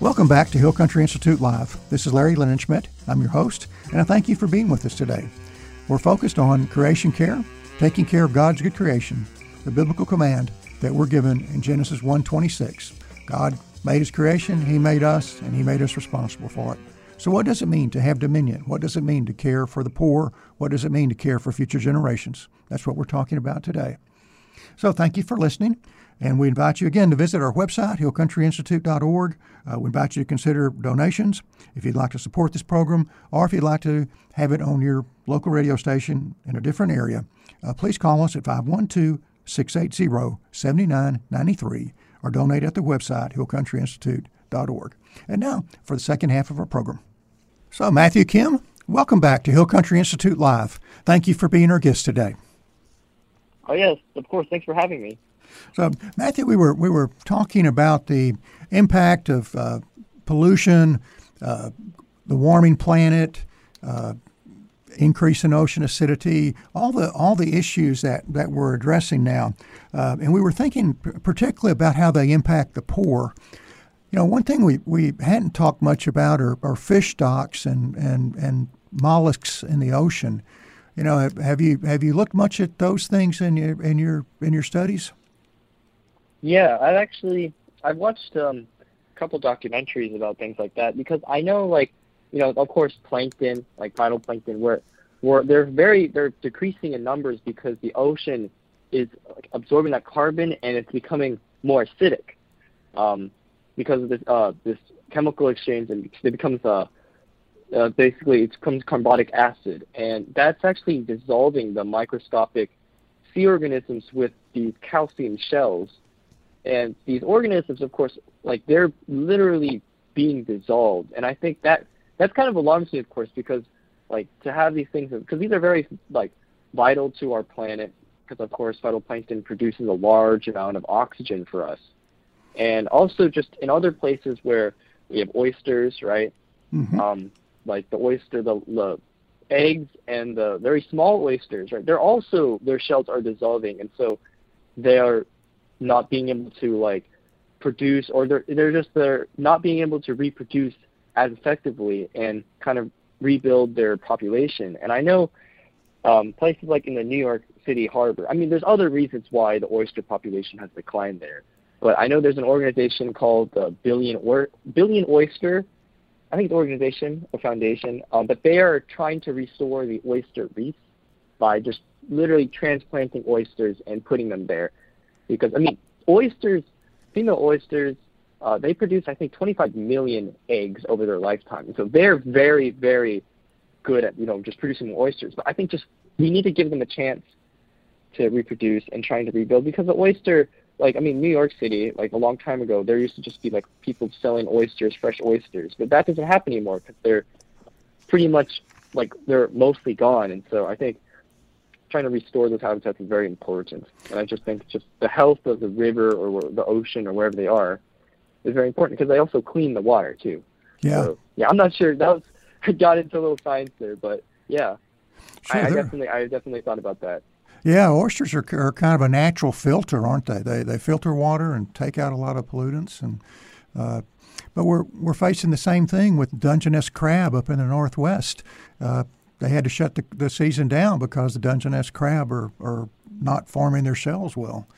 Welcome back to Hill Country Institute Live. This is Larry Linenschmidt. I'm your host, and I thank you for being with us today. We're focused on creation care, taking care of God's good creation, the biblical command that we're given in Genesis 1:26. God made his creation, he made us, and he made us responsible for it. So what does it mean to have dominion? What does it mean to care for the poor? What does it mean to care for future generations? That's what we're talking about today. So thank you for listening. And we invite you again to visit our website, hillcountryinstitute.org. Uh, we invite you to consider donations if you'd like to support this program or if you'd like to have it on your local radio station in a different area. Uh, please call us at 512 680 7993 or donate at the website, hillcountryinstitute.org. And now for the second half of our program. So, Matthew Kim, welcome back to Hill Country Institute Live. Thank you for being our guest today. Oh, yes, of course. Thanks for having me. So, Matthew, we were we were talking about the impact of uh, pollution, uh, the warming planet, uh, increase in ocean acidity, all the all the issues that that we're addressing now, uh, and we were thinking particularly about how they impact the poor. You know, one thing we, we hadn't talked much about are, are fish stocks and, and, and mollusks in the ocean. You know, have, have you have you looked much at those things in your in your in your studies? Yeah, I've actually I've watched um, a couple documentaries about things like that because I know like you know of course plankton like phytoplankton where where they're very they're decreasing in numbers because the ocean is like, absorbing that carbon and it's becoming more acidic um, because of this uh, this chemical exchange and it becomes uh, uh, basically it becomes carbonic acid. And that's actually dissolving the microscopic sea organisms with these calcium shells and these organisms, of course, like they're literally being dissolved. And I think that that's kind of alarms me, of course, because like to have these things, because these are very like vital to our planet. Because of course, phytoplankton produces a large amount of oxygen for us, and also just in other places where we have oysters, right? Mm-hmm. Um, like the oyster, the, the eggs and the very small oysters, right? They're also their shells are dissolving, and so they are not being able to like produce or they're they're just they're not being able to reproduce as effectively and kind of rebuild their population. And I know um, places like in the New York City harbor. I mean, there's other reasons why the oyster population has declined there, but I know there's an organization called the Billion or Billion Oyster. I think the organization or foundation, um, but they are trying to restore the oyster reefs by just literally transplanting oysters and putting them there because I mean oysters, female oysters, uh, they produce I think 25 million eggs over their lifetime. So they're very very good at you know just producing oysters. But I think just we need to give them a chance to reproduce and trying to rebuild because the oyster like I mean New York City like a long time ago there used to just be like people selling oysters fresh oysters but that doesn't happen anymore because they're pretty much like they're mostly gone and so I think trying to restore those habitats is very important. And I just think just the health of the river or the ocean or wherever they are is very important because they also clean the water too. Yeah. So, yeah, I'm not sure that was I got into a little science there, but yeah, sure, I, I definitely I definitely thought about that. Yeah, oysters are, are kind of a natural filter, aren't they? They they filter water and take out a lot of pollutants and. Uh, but we're we're facing the same thing with Dungeness crab up in the northwest. Uh, they had to shut the, the season down because the Dungeness crab are, are not forming their shells well.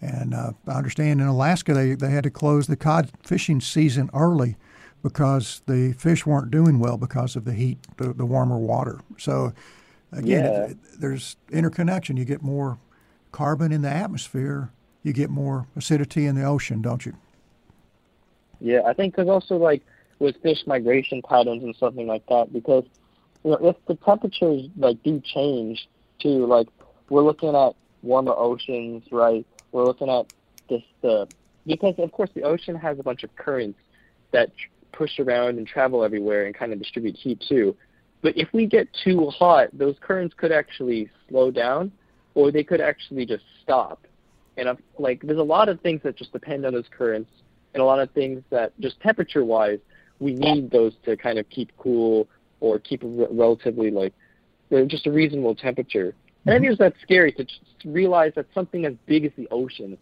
And uh, I understand in Alaska they, they had to close the cod fishing season early because the fish weren't doing well because of the heat, the, the warmer water. So again, yeah. it, there's interconnection. You get more carbon in the atmosphere, you get more acidity in the ocean, don't you? Yeah, I think because also like with fish migration patterns and something like that, because you know, if the temperatures like do change too, like we're looking at warmer oceans, right? We're looking at this the because of course the ocean has a bunch of currents that push around and travel everywhere and kind of distribute heat too. But if we get too hot, those currents could actually slow down, or they could actually just stop. And I'm, like, there's a lot of things that just depend on those currents, and a lot of things that just temperature-wise, we need those to kind of keep cool or keep a relatively like just a reasonable temperature. And I think mm-hmm. it's that scary to just realize that something as big as the ocean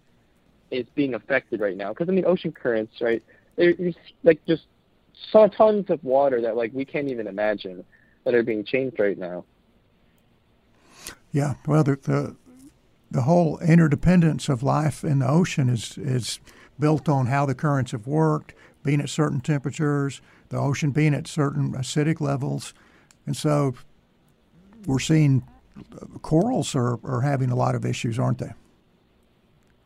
is being affected right now. Because I mean, ocean currents, right? there's like just so tons of water that like we can't even imagine that are being changed right now. Yeah, well, the the, the whole interdependence of life in the ocean is is built on how the currents have worked, being at certain temperatures, the ocean being at certain acidic levels, and so we're seeing uh, corals are, are having a lot of issues, aren't they?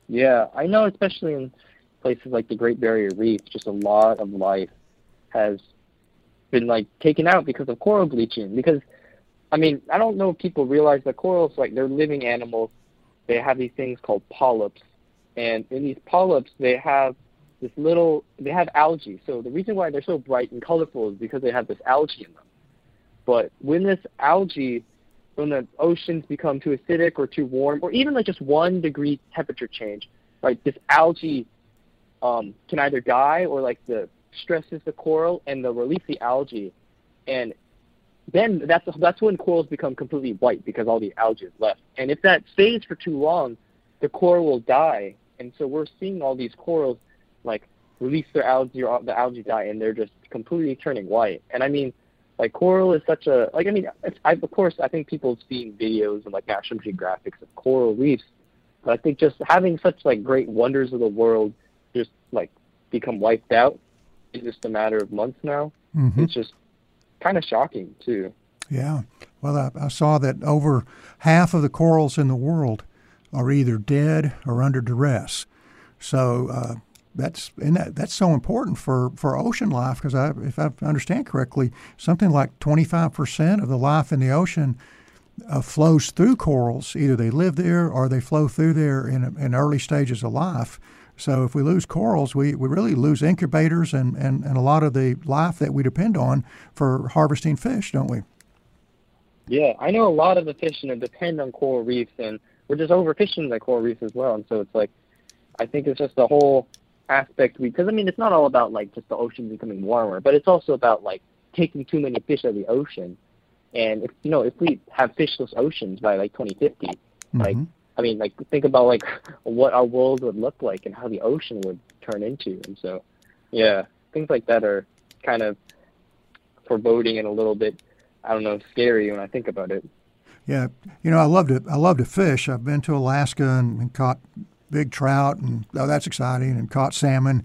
Yeah, I know, especially in places like the Great Barrier Reef, just a lot of life has been like taken out because of coral bleaching. Because, I mean, I don't know if people realize that corals, like, they're living animals. They have these things called polyps, and in these polyps, they have this little, they have algae. So the reason why they're so bright and colorful is because they have this algae in them. But when this algae when the oceans become too acidic or too warm, or even like just one degree temperature change, right? This algae um, can either die or like the stresses the coral and they'll release the algae, and then that's that's when corals become completely white because all the algae is left. And if that stays for too long, the coral will die. And so we're seeing all these corals like release their algae or the algae die, and they're just completely turning white. And I mean like coral is such a like I mean it's, I, of course I think people have seen videos and like National Geographics of coral reefs, but I think just having such like great wonders of the world just like become wiped out in just a matter of months now. Mm-hmm. It's just kind of shocking too. Yeah. Well, I, I saw that over half of the corals in the world are either dead or under duress. So uh, that's and that, that's so important for, for ocean life because if I understand correctly, something like 25% of the life in the ocean uh, flows through corals. Either they live there or they flow through there in, in early stages of life. So if we lose corals, we, we really lose incubators and, and, and a lot of the life that we depend on for harvesting fish, don't we? Yeah, I know a lot of the fishing depend on coral reefs, and we're just overfishing the coral reefs as well. And so it's like, I think it's just the whole aspect because I mean it's not all about like just the ocean becoming warmer, but it's also about like taking too many fish out of the ocean. And if you know if we have fishless oceans by like 2050, mm-hmm. like I mean like think about like what our world would look like and how the ocean would turn into. And so yeah, things like that are kind of foreboding and a little bit I don't know scary when I think about it. Yeah, you know I love to I love to fish. I've been to Alaska and, and caught big trout and oh that's exciting and caught salmon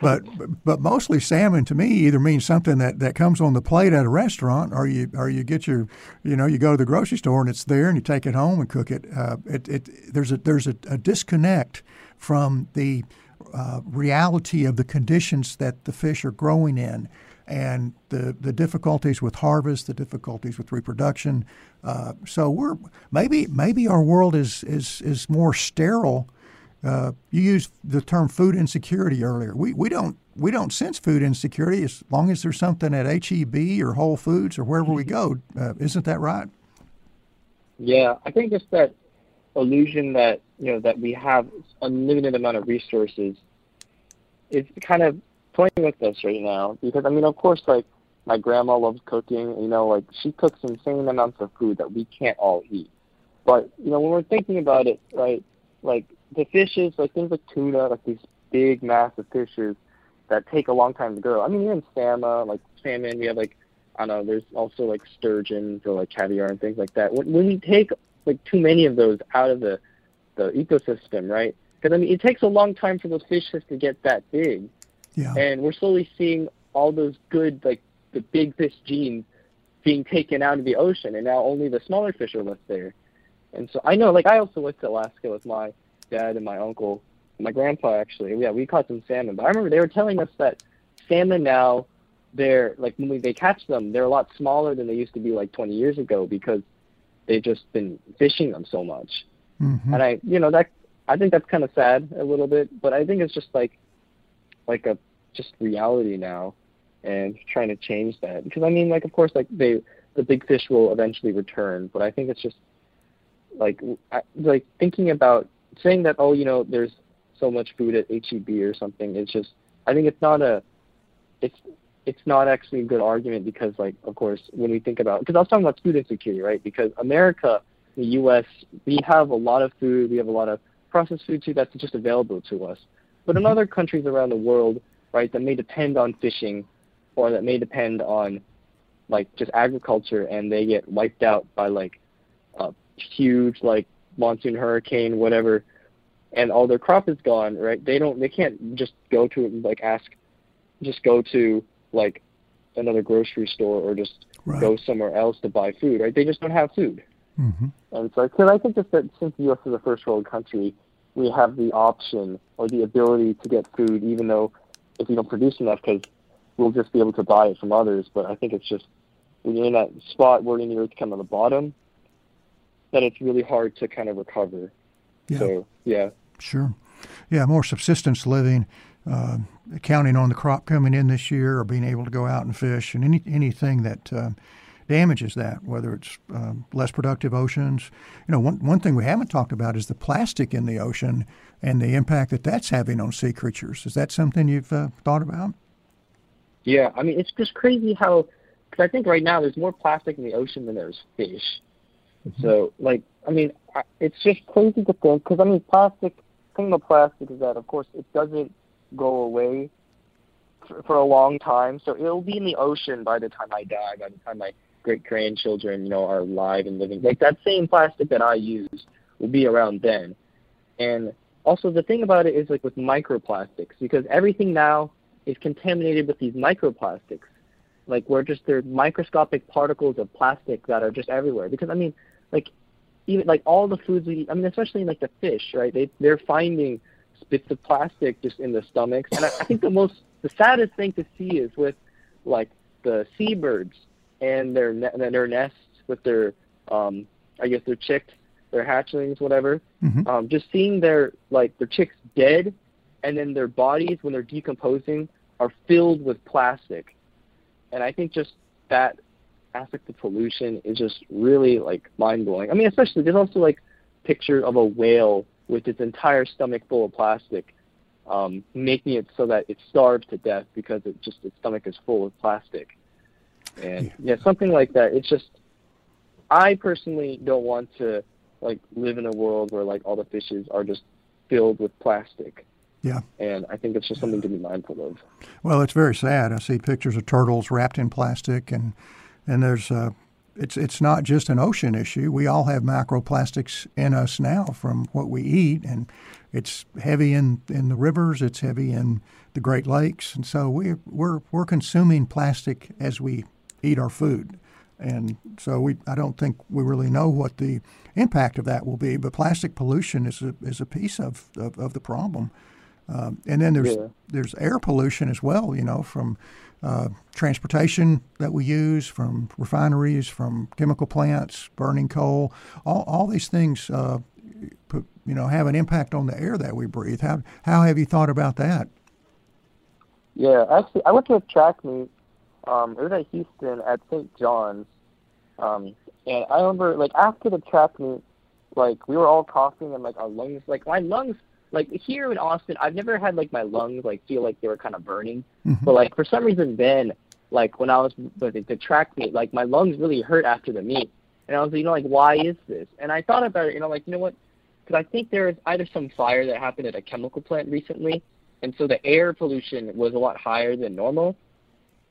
but but mostly salmon to me either means something that, that comes on the plate at a restaurant or you or you get your you know you go to the grocery store and it's there and you take it home and cook it uh, it, it there's a there's a, a disconnect from the uh, reality of the conditions that the fish are growing in and the, the difficulties with harvest, the difficulties with reproduction. Uh, so we're maybe maybe our world is is is more sterile uh, you used the term food insecurity earlier. We, we don't we don't sense food insecurity as long as there's something at HEB or Whole Foods or wherever we go. Uh, isn't that right? Yeah, I think it's that illusion that you know that we have unlimited amount of resources is kind of toying with us right now. Because I mean, of course, like my grandma loves cooking. You know, like she cooks insane amounts of food that we can't all eat. But you know, when we're thinking about it, right, like the fishes, like things like tuna, like these big, massive fishes that take a long time to grow. I mean, even salmon, like salmon, we have like, I don't know, there's also like sturgeon or like caviar and things like that. When, when we take like too many of those out of the, the ecosystem, right? Because I mean, it takes a long time for those fishes to get that big. Yeah. And we're slowly seeing all those good, like the big fish genes being taken out of the ocean, and now only the smaller fish are left there. And so I know, like I also went to Alaska with my dad and my uncle, my grandpa actually. Yeah, we caught some salmon. But I remember they were telling us that salmon now, they're like when we, they catch them, they're a lot smaller than they used to be like 20 years ago because they've just been fishing them so much. Mm-hmm. And I, you know, that I think that's kind of sad a little bit, but I think it's just like, like a just reality now, and trying to change that. Because I mean, like of course, like they the big fish will eventually return, but I think it's just like like thinking about saying that oh you know there's so much food at HEB or something it's just I think it's not a it's it's not actually a good argument because like of course when we think about because I was talking about food insecurity right because America the U.S. we have a lot of food we have a lot of processed food too that's just available to us but in mm-hmm. other countries around the world right, that may depend on fishing, or that may depend on like just agriculture, and they get wiped out by like a huge like monsoon hurricane, whatever, and all their crop is gone, right? They don't, they can't just go to like ask, just go to like another grocery store or just Right. go somewhere else to buy food, right? They just don't have food. hmm And so, because I think just that since the U.S. is a first world country, we have the option or the ability to get food, even though if we don't produce enough, because we'll just be able to buy it from others. But I think it's just when you're in that spot where you're kind of the bottom, that it's really hard to kind of recover. Yeah. So yeah, Sure. Yeah, more subsistence living, uh, counting on the crop coming in this year or being able to go out and fish and any anything that uh, damages that, whether it's um, less productive oceans. You know, one, one thing we haven't talked about is the plastic in the ocean and the impact that that's having on sea creatures. Is that something you've uh, thought about? yeah. I mean, it's just crazy how because I think right now there's more plastic in the ocean than there's fish. Mm-hmm. So, like, I mean, it's just crazy to think because I mean, plastic. Thing about plastic is that, of course, it doesn't go away for, for a long time. So it'll be in the ocean by the time I die. By the time my great grandchildren, you know, are alive and living. Like that same plastic that I use will be around then. And also, the thing about it is like with microplastics, because everything now is contaminated with these microplastics like where just they're microscopic particles of plastic that are just everywhere. Because I mean, like even like all the foods we eat, I mean, especially like the fish, right? They they're finding bits of plastic just in the stomachs, and I, I think the most the saddest thing to see is with like the seabirds and their ne- and their nests with their um I guess their chicks, their hatchlings, whatever. Mhm. Um, just seeing their like their chicks dead, and then their bodies when they're decomposing are filled with plastic and I think just that aspect of pollution is just really like mind blowing. I mean, especially there's also like picture of a whale with its entire stomach full of plastic, um, making it so that it starves to death because it just its stomach is full of plastic. And yeah, something like that. It's just I personally don't want to like live in a world where like all the fishes are just filled with plastic. Yeah. And I think it's just something to be mindful of. Well, it's very sad. I see pictures of turtles wrapped in plastic, and and there's uh, it's it's not just an ocean issue. We all have microplastics in us now from what we eat, and it's heavy in, in the rivers. It's heavy in the Great Lakes, and so we we're we're consuming plastic as we eat our food, and so we I don't think we really know what the impact of that will be. But plastic pollution is a is a piece of of, of the problem. Um, and then there's Yeah. there's air pollution as well. You know, from uh, transportation that we use, from refineries, from chemical plants, burning coal. All all these things, uh, put, you know, have an impact on the air that we breathe. How how have you thought about that? Yeah, actually, I went to a track meet. Um, it was at Houston at St. John's, um, and I remember like after the track meet, like we were all coughing and like our lungs, like my lungs, like here in Austin, I've never had like my lungs like feel like they were kind of burning, Mhm. but like for some reason then, like when I was with the, track meet, like my lungs really hurt after the meet, and I was like, you know like why is this? And I thought about it, you know, like you know what? Because I think there was either some fire that happened at a chemical plant recently, and so the air pollution was a lot higher than normal.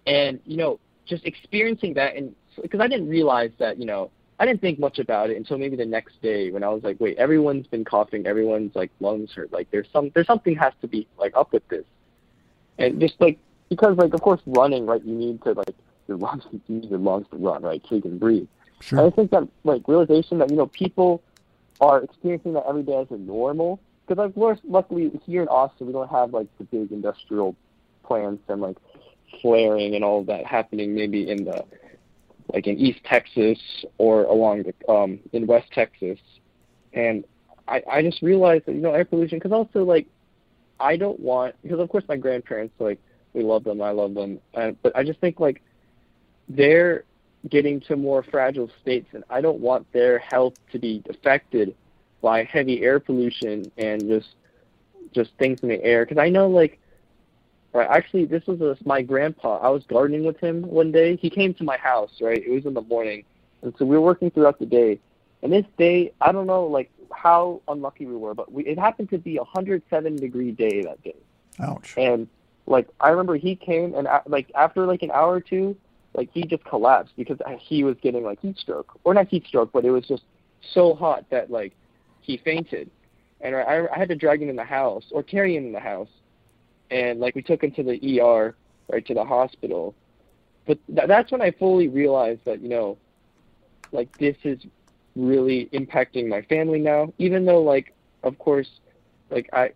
And you know, just experiencing that, and because I didn't realize that, you know, I didn't think much about it until maybe the next day when I was like, wait, everyone's been coughing, everyone's like lungs hurt, like there's some, there's something has to be like up with this, and just like because like of course running, right, you need to like your lungs, you need your lungs to run, right, so you can breathe. And I think that like realization that you know people are experiencing that every day as a normal. Because like we're luckily here in Austin, we don't have like the big industrial plants and like flaring and all of that happening. Maybe in the like in East Texas or along the um in West Texas, and I I just realized that you know air pollution because also like I don't want because of course my grandparents like we love them I love them uh, but I just think like they're getting to more fragile states and I don't want their health to be affected by heavy air pollution and just just things in the air. Because I know like right actually this was a, my grandpa. I was gardening with him one day. He came to my house right? It was in the morning. And so we were working throughout the day. And this day I don't know like how unlucky we were but we, it happened to be a 107 degree day that day. Ouch. and like I remember he came and like after like an hour or two, like he just collapsed because he was getting like heat stroke. Or not heat stroke, but it was just so hot that like he fainted, and I, I had to drag him in the house or carry him in the house, and like we took him to the ER, right to the hospital, but th- that's when I fully realized that you know, like this is really impacting my family now. Even though like of course, like I,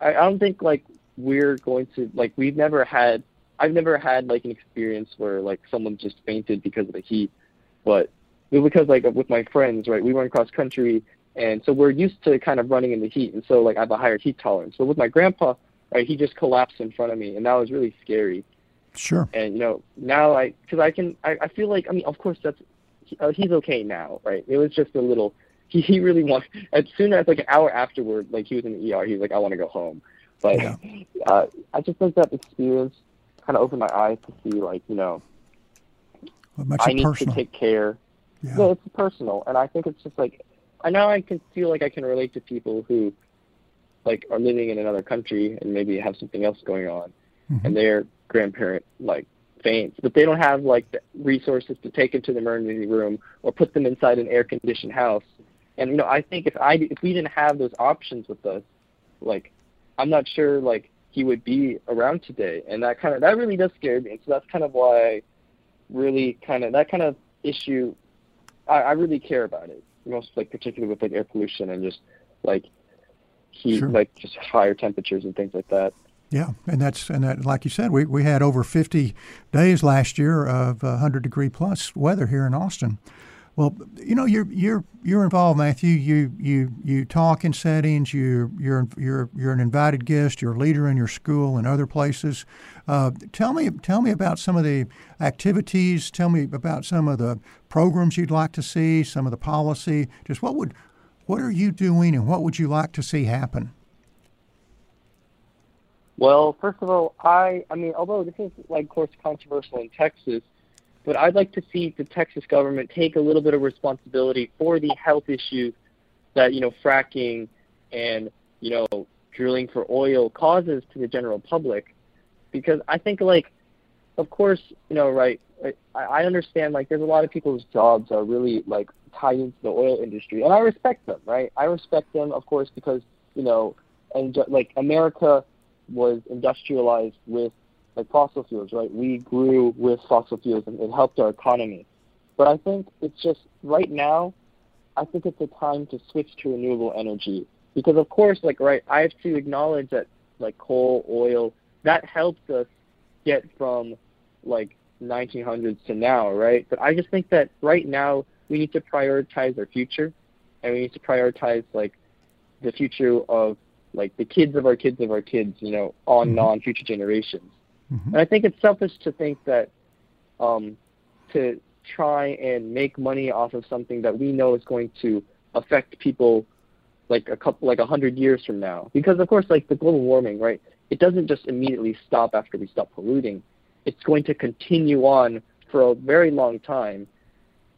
I don't think like we're going to like we've never had I've never had like an experience where like someone just fainted because of the heat, but because like with my friends, right, we run cross country, and so we're used to kind of running in the heat, and so like I have a higher heat tolerance. But with my grandpa, right, he just collapsed in front of me, and that was really scary. Sure. And you know now I because I can I, I feel like I mean of course that's uh, he's okay now, right? It was just a little. He he really wanted as soon as like an hour afterward, like he was in the ER, he was like I want to go home. But Yeah. uh, I just think that experience kind of opened my eyes to see like you know I need personal? to take care. yeah. No, it's personal, and I think it's just like I now I can feel like I can relate to people who like are living in another country and maybe have something else going on, Mhm. and their grandparent like faints, but they don't have like the resources to take them to the emergency room or put them inside an air conditioned house. And you know, I think if I if we didn't have those options with us, like I'm not sure like he would be around today, and that kind of that really does scare me. And so that's kind of why I really kind of that kind of issue I, I really care about it. Most like particularly with like air pollution and just like heat, Sure. like just higher temperatures and things like that. Yeah, and that's and that, like you said, we, we had over 50 days last year of uh, 100 degree plus weather here in Austin. Well, you know, you're you're you're involved, Matthew. You you you talk in settings. You you're you're you're an invited guest. You're a leader in your school and other places. Uh, tell me tell me about some of the activities. Tell me about some of the programs you'd like to see. Some of the policy. Just what would what are you doing, and what would you like to see happen? Well, first of all, I I mean, although this is like of course controversial in Texas, but I'd like to see the Texas government take a little bit of responsibility for the health issues that you know fracking and you know drilling for oil causes to the general public, because I think like, of course, you know, right. I, I understand like there's a lot of people's jobs are really like tied into the oil industry, and I respect them, right? I respect them, of course, because you know, and like America was industrialized with like fossil fuels, right? We grew with fossil fuels and it helped our economy. But I think it's just right now, I think it's a time to switch to renewable energy because of course, like right, I have to acknowledge that like coal, oil, that helps us get from like 1900s to now, right? But I just think that right now we need to prioritize our future, and we need to prioritize like the future of like the kids of our kids of our kids, you know, on Mhm. on future generations. Mhm. And I think it's selfish to think that um, to try and make money off of something that we know is going to affect people like a couple like a hundred years from now. Because of course like the global warming, right, it doesn't just immediately stop after we stop polluting. It's going to continue on for a very long time.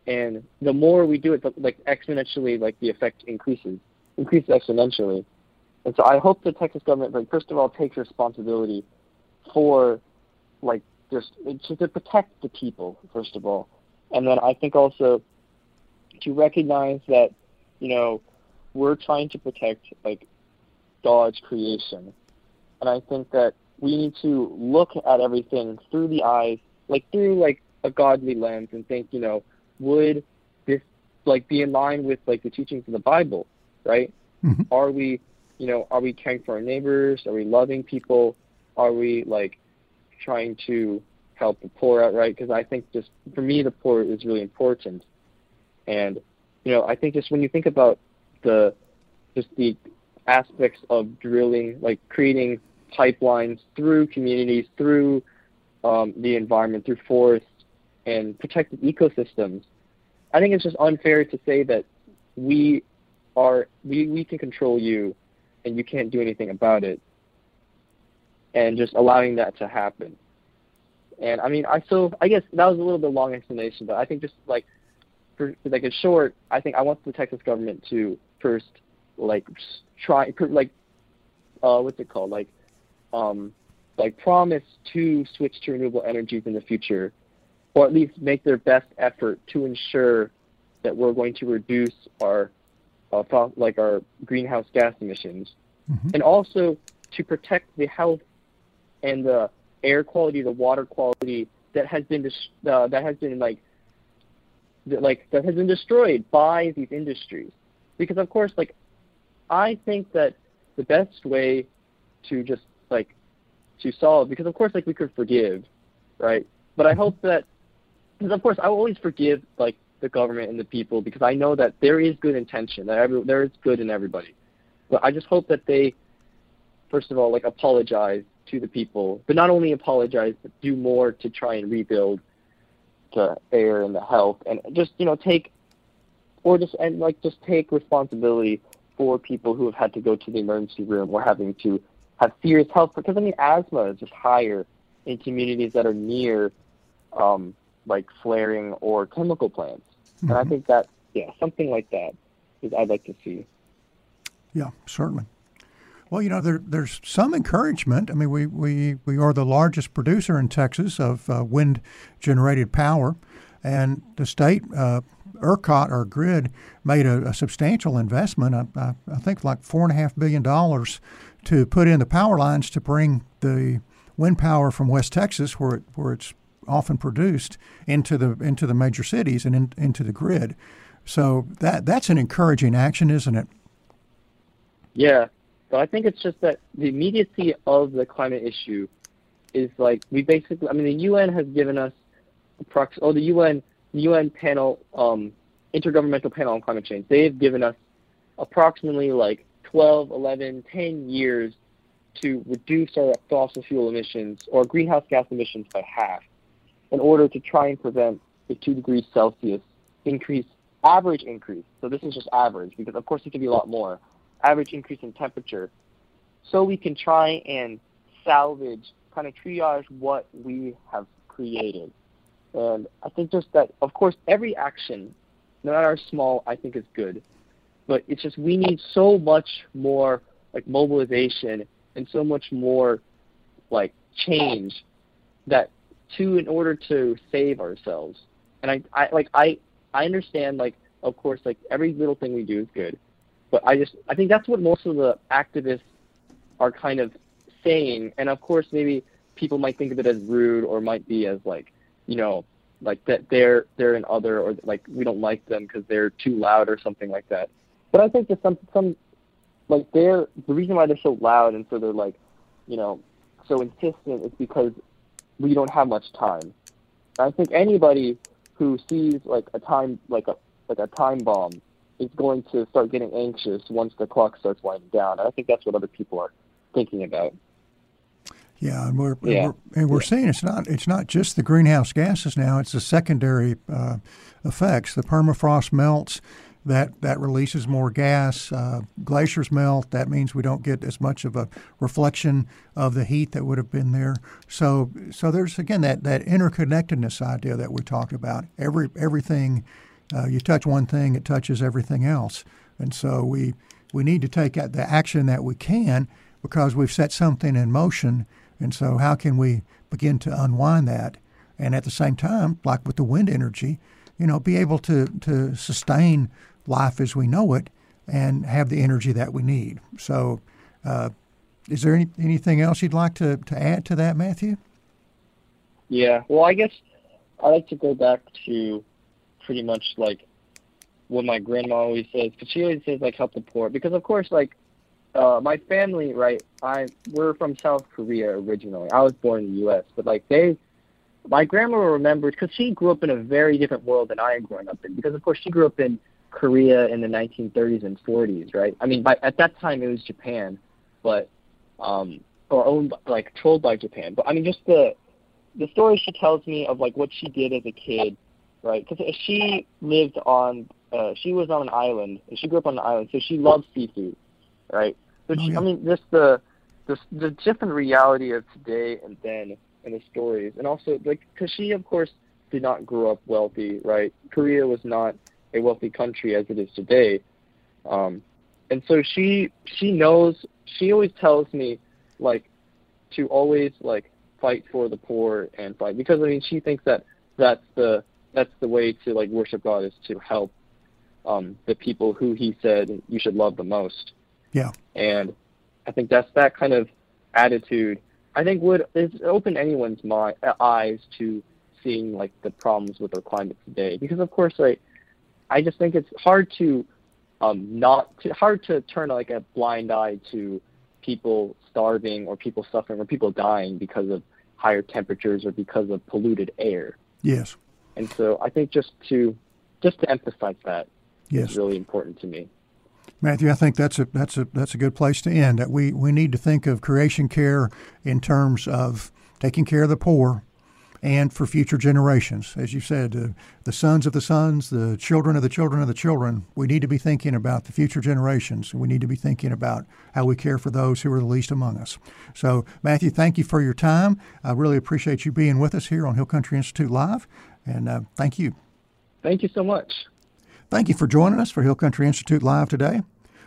And the more we do it, the, like exponentially, like the effect increases, increases exponentially. And so I hope the Texas government, like first of all, takes responsibility for, like, just to, to protect the people first of all, and then I think also to recognize that, you know, we're trying to protect like God's creation, and I think that we need to look at everything through the eyes, like through like a godly lens, and think, you know, would this like be in line with like the teachings of the Bible, right? Mhm. Are we, you know, are we caring for our neighbors? Are we loving people? Are we like trying to help the poor out, right? Because I think just for me, the poor is really important, and you know, I think just when you think about the just the aspects of drilling, like creating pipelines through communities, through um, the environment, through forests, and protected ecosystems. I think it's just unfair to say that we are we, we can control you and you can't do anything about it and just allowing that to happen. And I mean I so I guess that was a little bit long explanation, but I think just like for like a short, I think I want the Texas government to first like try like uh what's it called like um like promise to switch to renewable energies in the future, or at least make their best effort to ensure that we're going to reduce our uh, like our greenhouse gas emissions, mm-hmm. and also to protect the health and the air quality, the water quality that has been dis- uh, that has been like that, like that has been destroyed by these industries. Because of course, like I think that the best way to just like to solve because of course like we could forgive, right? But I hope that because of course I always forgive like the government and the people because I know that there is good intention that every, there is good in everybody. But I just hope that they first of all like apologize to the people, but not only apologize, but do more to try and rebuild the air and the health, and just you know take, or just and like just take responsibility for people who have had to go to the emergency room or having to have serious health because I mean asthma is just higher in communities that are near um, like flaring or chemical plants, mm-hmm. and I mm-hmm. think that yeah something like that is I'd like to see. Yeah, certainly. Well, you know, there, there's some encouragement. I mean, we, we, we are the largest producer in Texas of uh, wind generated power, and the state, uh, ERCOT, or grid, made a, a substantial investment, I, I, I, think like $4.5 billion, to put in the power lines to bring the wind power from West Texas, where, it, where it's often produced, into the, into the major cities and in, into the grid. So that, that's an encouraging action, isn't it? Yeah, but I think it's just that the immediacy of the climate issue is like we basically. I mean, the UN has given us approx. Oh, the UN UN panel, um, intergovernmental panel on climate change. They've given us approximately like 12, 11, 10 years to reduce our fossil fuel emissions or greenhouse gas emissions by half in order to try and prevent a 2 degrees Celsius increase, average increase. So this is just average because, of course, it could be a lot more average increase in temperature so we can try and salvage, kind of triage what we have created. And I think just that, of course, every action, no matter how small, I think is good. But it's just we need so much more like mobilization and so much more like change that to in order to save ourselves. And I, I like I I understand like of course like every little thing we do is good. But I just I think that's what most of the activists are kind of saying. And of course, maybe people might think of it as rude or might be as like, you know, like that they're they're an other or like we don't like them because they're too loud or something like that. But I think that some some like they're the reason why they're so loud and so they're like, you know, so insistent is because we don't have much time. I think anybody who sees like a time like a like a time bomb is going to start getting anxious once the clock starts winding down. And I think that's what other people are thinking about. Yeah, and we're, yeah. we're and we're seeing it's not it's not just the greenhouse gases now; it's the secondary uh, effects. The permafrost melts, that that releases more gas. Uh, glaciers melt. That means we don't get as much of a reflection of the heat that would have been there. So so there's again that that interconnectedness idea that we talked about. Every everything uh, you touch one thing, it touches everything else. And so we, we need to take the action that we can because we've set something in motion. And so, how can we begin to unwind that? And at the same time, like with the wind energy, you know, be able to, to sustain life as we know it and have the energy that we need. So, uh, is there any, anything else you'd like to, to add to that, Matthew? Yeah, well, I guess I'd like to go back to pretty much like what my grandma always says because she always says like help the poor because of course like uh my family right i we're from south korea originally i was born in the us but like they my grandma remembered because she grew up in a very different world than i am growing up in because of course she grew up in korea in the 1930s and 40s right i mean by at that time it was japan but um or owned like controlled by japan but i mean just the the story she tells me of like what she did as a kid right? Because she lived on, uh, she was on an island. And she grew up on an island, so she loves seafood, right? So oh, yeah. I mean, just the, the the different reality of today and then, and the stories, and also like, because she of course did not grow up wealthy, right? Korea was not a wealthy country as it is today, um, and so she she knows. She always tells me, like, to always like fight for the poor and fight because I mean she thinks that that's the that's the way to like worship God is to help um, the people who He said you should love the most. Yeah. And I think that's that kind of attitude. I think would is open anyone's mind eyes to seeing like the problems with our climate today because of course like I just think it's hard to um not to, hard to turn like a blind eye to people starving or people suffering or people dying because of higher temperatures or because of polluted air. Yes. And so I think just to just to emphasize that yes. is really important to me. Matthew, I think that's a that's a that's a good place to end. That we we need to think of creation care in terms of taking care of the poor and for future generations. As you said, uh, the sons of the sons, the children of the children of the children. We need to be thinking about the future generations. We need to be thinking about how we care for those who are the least among us. So, Matthew, thank you for your time. I really appreciate you being with us here on Hill Country Institute Live, and uh, thank you. Thank you so much. Thank you for joining us for Hill Country Institute Live today.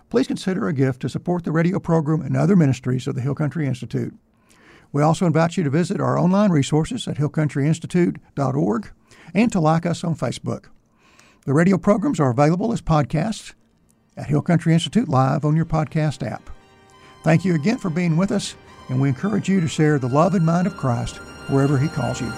Please consider a gift to support the radio program and other ministries of the Hill Country Institute. We also invite you to visit our online resources at hillcountryinstitute.org and to like us on Facebook. The radio programs are available as podcasts at Hill Country Institute Live on your podcast app. Thank you again for being with us, and we encourage you to share the love and mind of Christ wherever He calls you.